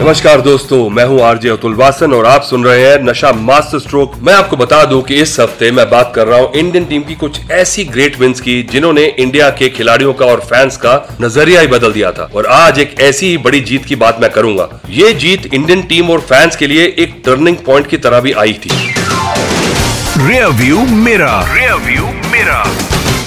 नमस्कार दोस्तों, मैं हूँ आरजे अतुल वासन और आप सुन रहे हैं नशा मास्टर स्ट्रोक। मैं आपको बता दूँ कि इस हफ़्ते मैं बात कर रहा हूँ इंडियन टीम की कुछ ऐसी ग्रेट विंस की, जिन्होंने इंडिया के खिलाड़ियों का और फैंस का नज़रिया ही बदल दिया था। और आज एक ऐसी ही बड़ी जीत की बात मैं करूँगा। ये जीत इंडियन टीम और फैंस के लिए एक टर्निंग पॉइंट की तरह भी आई थी। रियर व्यू मेरा रियर व्यू मेरा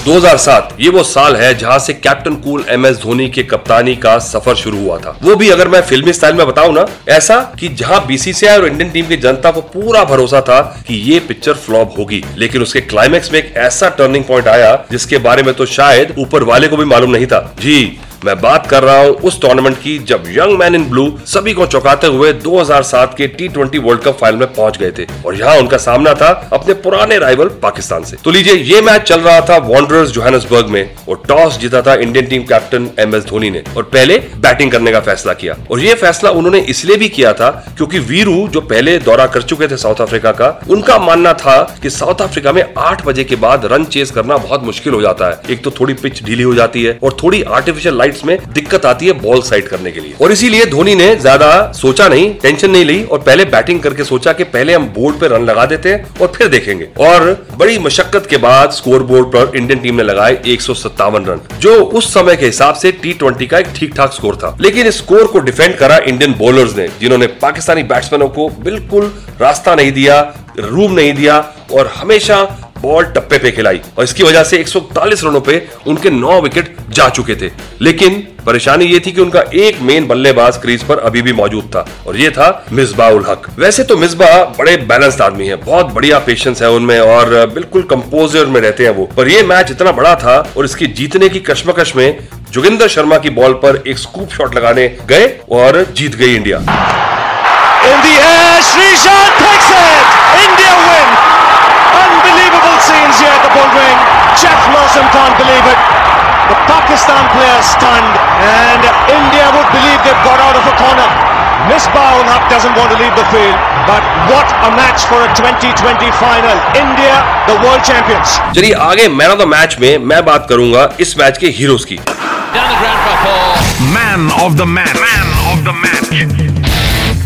2007 ये वो साल है जहाँ से captain cool M S Dhoni के कप्तानी का सफ़र शुरू हुआ था। वो भी अगर मैं फिल्मी स्टाइल में बताऊँ ना, ऐसा कि जहाँ बीसीसीआई और इंडियन टीम की जनता को पूरा भरोसा था कि ये पिक्चर फ्लॉप होगी, लेकिन उसके क्लाइमेक्स में एक ऐसा टर्निंग पॉइंट आया जिसके बारे में तो शायद ऊपर वाले को भी मालूम नहीं था। जी मैं बात कर रहा हूँ उस टूर्नामेंट की जब यंग मैन इन ब्लू सभी को चौंकाते हुए 2007 के T twenty World Cup final में पहुँच गए थे और यहाँ उनका सामना था अपने पुराने राइवल पाकिस्तान से। तो लीजिए, ये मैच चल रहा था वॉन्डरर्स जोहानसबर्ग में और टॉस जीता था Indian team captain M S Dhoni ने और पहले बैटिंग करने का फैसला किया। और ये फैसला उन्होंने इसलिए भी किया था क्योंकि वीरू जो पहले दौरा कर चुके थे साउथ अफ्रीका का, उनका मानना था कि साउथ अफ्रीका में आठ बजे के बाद रन चेस करना बहुत मुश्किल हो जाता है। एक तो थोड़ी पिच ढीली हो जाती है और थोड़ी आर्टिफिशियल लाइट्स में दिक्कत आती है बॉल साइड करने के लिए। और इसीलिए धोनी ने ज़्यादा सोचा नहीं टेंशन नहीं ली और पहले बैटिंग करके सोचा कि पहले हम बोर्ड पे रन लगा देते हैं और फिर देखेंगे। और बड़ी मशक्कत के बाद स्कोर बोर्ड पर इंडियन टीम ने लगाए एक रन जो उस समय के हिसाब से टी ट्वेंटी का एक ठीक ठाक स्कोर था। लेकिन इस स्कोर को डिफेंड करा इंडियन बॉलर्स ने, जिन्होंने पाकिस्तानी बैट्समैनों को बिल्कुल रास्ता नहीं दिया, रूम नहीं दिया और हमेशा बॉल टप्पे पे खिलाई और इसकी वजह से 141 रनों पे उनके 9 विकेट जा चुके थे लेकिन परेशानी ये थी कि उनका एक मेन बल्लेबाज क्रीज पर अभी भी मौजूद था और ये था मिसबा उल हक वैसे तो मिसबा बड़े बैलेंस्ड आदमी है बहुत बढ़िया पेशेंस है उनमें और बिल्कुल कंपोजर में रहते हैं वो पर ये मैच इतना बड़ा था और इसकी जीतने की कश्मकश में जोगिंदर शर्मा की बॉल पर एक स्कूप शॉट लगाने गए और जीत गई India In the air, Srishant takes it! India win! Unbelievable scenes here at the Bullring. Jeff Lawson can't believe it. The Pakistan players stunned, and India would believe they've got out of a corner. Misbah ul Haq doesn't want to leave the field, but what a match for a 2020 final. India, the world champions. चलिए आगे man of the match में मैं बात करूंगा इस match के heroes की Down the ground for four. Man of the match man of the match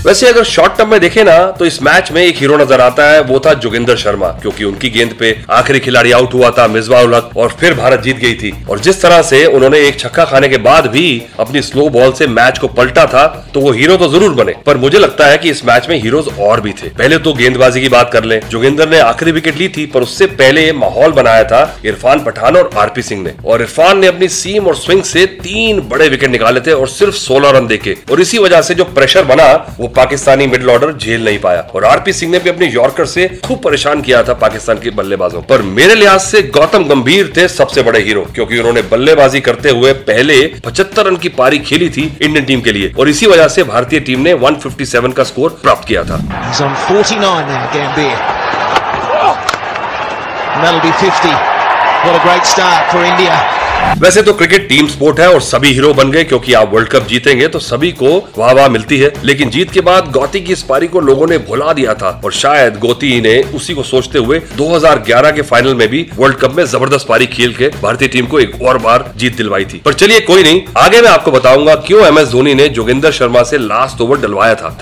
वैसे अगर शॉर्ट टर्म में देखे ना तो इस मैच में एक हीरो नज़र आता है, वो था जोगिंदर शर्मा, क्योंकि उनकी गेंद पे आखिरी खिलाड़ी आउट हुआ था मिसबा उल हक और फिर भारत जीत गई थी। और जिस तरह से उन्होंने एक छक्का खाने के बाद भी अपनी स्लो बॉल से मैच को पलटा था तो वो हीरो तो ज़रूर बने। पर मुझे लगता है कि इस मैच में हीरोज और भी थे। पहले तो गेंदबाजी की बात कर ले। जोगिंदर ने आखिरी विकेट ली थी, पर उससे पहले माहौल बनाया था इरफान पठान और आरपी सिंह ने। और इरफान ने अपनी सीम और स्विंग से तीन बड़े विकेट निकाले थे, और सिर्फ़ सोलह रन देके। और इसी वजह से जो प्रेशर बना, वो पाकिस्तानी मिडिल ऑर्डर झेल नहीं पाया। और आरपी सिंह ने भी अपने यॉर्कर से खूब परेशान किया था पाकिस्तान के बल्लेबाजों। पर मेरे लिहाज से गौतम गंभीर थे सबसे बड़े हीरो क्योंकि उन्होंने बल्लेबाजी करते हुए पहले 75 रन की पारी खेली थी इंडियन टीम के लिए। और इसी वजह से भारतीय टीम ने 157 का स्कोर प्राप्त किया था। He's on 49 now, that'll be 50. What a great start for India. वैसे तो क्रिकेट टीम स्पोर्ट है और सभी हीरो बन गए, क्योंकि आप वर्ल्ड कप जीतेंगे तो सभी को वाह वाह मिलती है। लेकिन जीत के बाद गौती की इस पारी को लोगों ने भुला दिया था और शायद गौती ने उसी को सोचते हुए 2011 के फाइनल में भी वर्ल्ड कप में ज़बरदस्त पारी खेल के भारतीय टीम को एक और बार जीत दिलवाई थी। पर चलिए कोई नहीं, आगे मैं आपको बताऊँगा क्यों एम एस धोनी ने जोगिंदर शर्मा से लास्ट ओवर डलवाया था।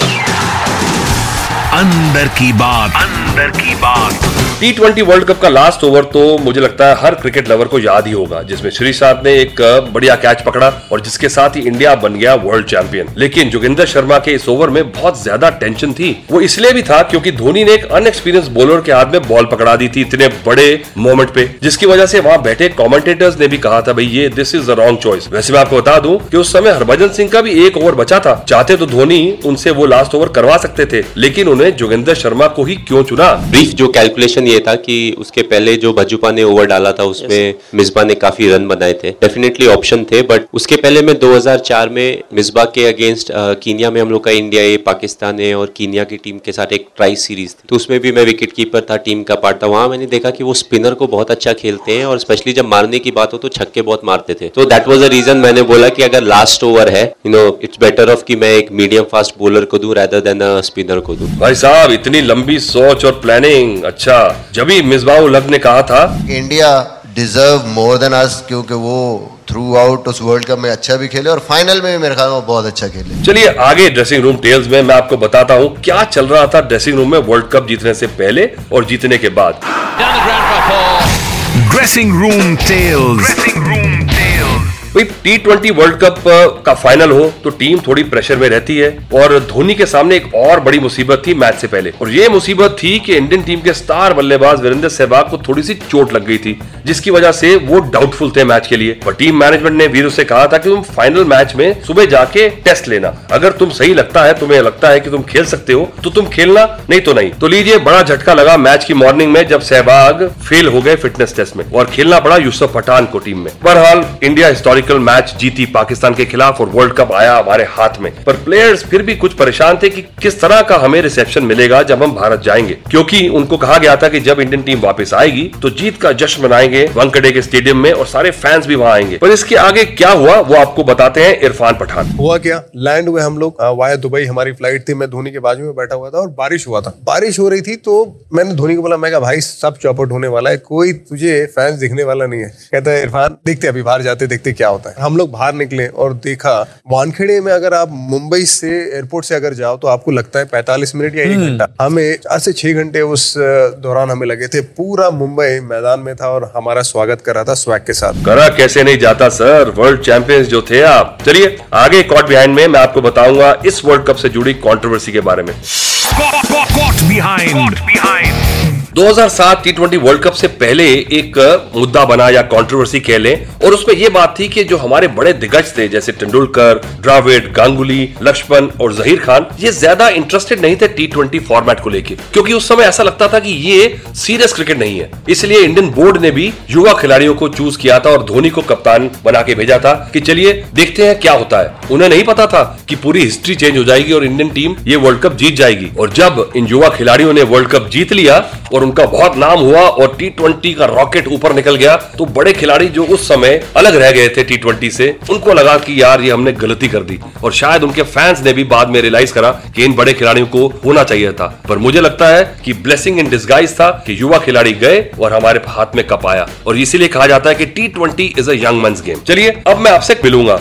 अंदर की बात। अंदर की बात। टी ट्वेंटी वर्ल्ड कप का लास्ट ओवर तो मुझे लगता है हर क्रिकेट लवर को याद ही होगा, जिसमें श्रीशांत ने एक बढ़िया कैच पकड़ा और जिसके साथ ही इंडिया बन गया वर्ल्ड चैंपियन लेकिन जोगिंदर शर्मा के इस ओवर में बहुत ज़्यादा टेंशन थी। वो इसलिए भी था क्योंकि धोनी ने एक अनएक्सपीरियंस बॉलर के हाथ में बॉल पकड़ा दी थी इतने बड़े मोमेंट पे, जिसकी वजह से वहाँ बैठे कॉमेंटेटर्स ने भी कहा था, भाई, ये this is the wrong choice वैसे मैं आपको बता दूँ कि उस समय हरभजन सिंह का भी एक ओवर बचा था। चाहते तो धोनी उनसे वो लास्ट ओवर करवा सकते थे, लेकिन उन्हें जोगिंदर शर्मा को ही क्यों चुना? ब्रीफ जो कैलकुलेशन ये था कि उसके पहले जो भजूपा ने ओवर डाला था उसमें मिसबा ने काफ़ी रन बनाए थे। डेफिनेटली ऑप्शन थे बट उसके पहले में 2004 में मिसबा के अगेंस्ट कीनिया में हम लोग का इंडिया ए पाकिस्तान ए और कीनिया की टीम के साथ एक ट्राई सीरीज़ थी। तो उसमें भी मैं विकेट कीपर था टीम का पार्ट था। वहाँ मैंने देखा कि वो स्पिनर को बहुत अच्छा खेलते हैं और स्पेशली जब मारने की बात हो तो छक्के बहुत मारते थे। तो दैट वॉज़ अ रीजन मैंने बोला कि अगर लास्ट ओवर है you know it's better off कि मैं एक मीडियम फास्ट बॉलर को दूँ रेदर देन स्पिनर को दूँ। भाई साहब इतनी लंबी सोच और प्लानिंग अच्छा जब ही मिसबाह उल ने कहा था India deserve more than us क्योंकि वो थ्रू आउट उस वर्ल्ड कप में अच्छा भी खेले और फाइनल में भी मेरे ख्याल में बहुत अच्छा खेले। चलिए आगे ड्रेसिंग रूम टेल्स में मैं आपको बताता हूँ क्या चल रहा था ड्रेसिंग रूम में वर्ल्ड कप जीतने से पहले और जीतने के बाद। ड्रेसिंग रूम टेल्स भाई टी ट्वेंटी वर्ल्ड कप का फाइनल हो तो टीम थोड़ी प्रेशर में रहती है और धोनी के सामने एक और बड़ी मुसीबत थी मैच से पहले। और ये मुसीबत थी कि इंडियन टीम के स्टार बल्लेबाज वीरेंद्र सहवाग को थोड़ी सी चोट लग गई थी, जिसकी वजह से वो डाउटफुल थे मैच के लिए। और टीम मैनेजमेंट ने वीरू से कहा था कि तुम फाइनल मैच में सुबह जाके टेस्ट लेना। अगर तुम सही लगता है, तुम्हें लगता है कि तुम खेल सकते हो तो तुम खेलना, नहीं तो नहीं। तो लीजिए, बड़ा झटका लगा मैच की मॉर्निंग में जब सहवाग फेल हो गए फिटनेस टेस्ट में, और खेलना पड़ा यूसुफ पठान को टीम में। बहरहाल इंडिया हिस्टोरिक हिस्टोरिकल मैच जीती पाकिस्तान के खिलाफ और वर्ल्ड कप आया हमारे हाथ में। पर प्लेयर्स फिर भी कुछ परेशान थे कि किस तरह का हमें रिसेप्शन मिलेगा जब हम भारत जाएँगे। क्योंकि उनको कहा गया था कि जब इंडियन टीम वापस आएगी तो जीत का जश्न मनाएँगे वंकड़े के स्टेडियम में और सारे फैंस भी वहाँ आएँगे। पर इसके आगे क्या हुआ, वो आपको बताते हैं इरफान पठान। हुआ क्या? लैंड हुए हम लोग। वाया दुबई हमारी फ़्लाइट थी, मैं धोनी के बाजू में बैठा हुआ था और बारिश हुआ था। बारिश हो रही थी तो मैंने धोनी को बोला, मैं भाई, सब चौपट होने वाला है, कोई तुझे फैंस दिखने वाला नहीं है। कहता है, इरफान, देखते अभी बाहर जाते, देखते क्या होता है। हम लोग बाहर निकले और देखा वानखेड़े में अगर आप मुंबई से एयरपोर्ट से अगर जाओ तो आपको लगता है पैंतालीस मिनट या एक हम्म। घंटा। हमें चार से छह घंटे उस दौरान हमें लगे थे। पूरा मुंबई मैदान में था और हमारा स्वागत कर रहा था स्वैग के साथ। करा कैसे नहीं जाता सर? वर्ल्ड चैंपियंस जो थे आप। चलिए आगे कॉट बिहाइंड में मैं आपको बताऊँगा इस वर्ल्ड कप से जुड़ी कॉन्ट्रोवर्सी के बारे में। Behind 2007 T twenty World Cup से पहले एक मुद्दा बना या कंट्रोवर्सी कह लें, और उसमें यह बात थी कि जो हमारे बड़े दिग्गज थे, जैसे तेंदुलकर, द्राविड, गांगुली, लक्ष्मण और जहीर खान, ये ज़्यादा इंटरेस्टेड नहीं थे टी ट्वेंटी फॉर्मेट को लेकर क्योंकि उस समय ऐसा लगता था कि ये सीरियस क्रिकेट नहीं है। इसलिए इंडियन बोर्ड ने भी युवा खिलाड़ियों को चूज़ किया था और धोनी को कप्तान बना के भेजा था कि चलिए देखते हैं क्या होता है। उन्हें नहीं पता था कि पूरी हिस्ट्री चेंज हो जाएगी और इंडियन टीम ये वर्ल्ड कप जीत जाएगी। और जब इन युवा खिलाड़ियों ने वर्ल्ड कप जीत लिया और उनका बहुत नाम हुआ और टी का रॉकेट ऊपर निकल गया। तो बड़े खिलाड़ी जो उस समय अलग रह गए थे टी से, उनको लगा कि यार, ये हमने गलती कर दी। और शायद उनके फैंस ने भी बाद में रियलाइज़ करा कि इन बड़े खिलाड़ियों को होना चाहिए था। पर मुझे लगता है कि ब्लेसिंग इन डिस्गाइज था कि युवा खिलाड़ी गए और हमारे हाथ में कप आया। और इसीलिए कहा जाता है कि T twenty is a young man's game चलिए, अब मैं आपसे मिलूँगा।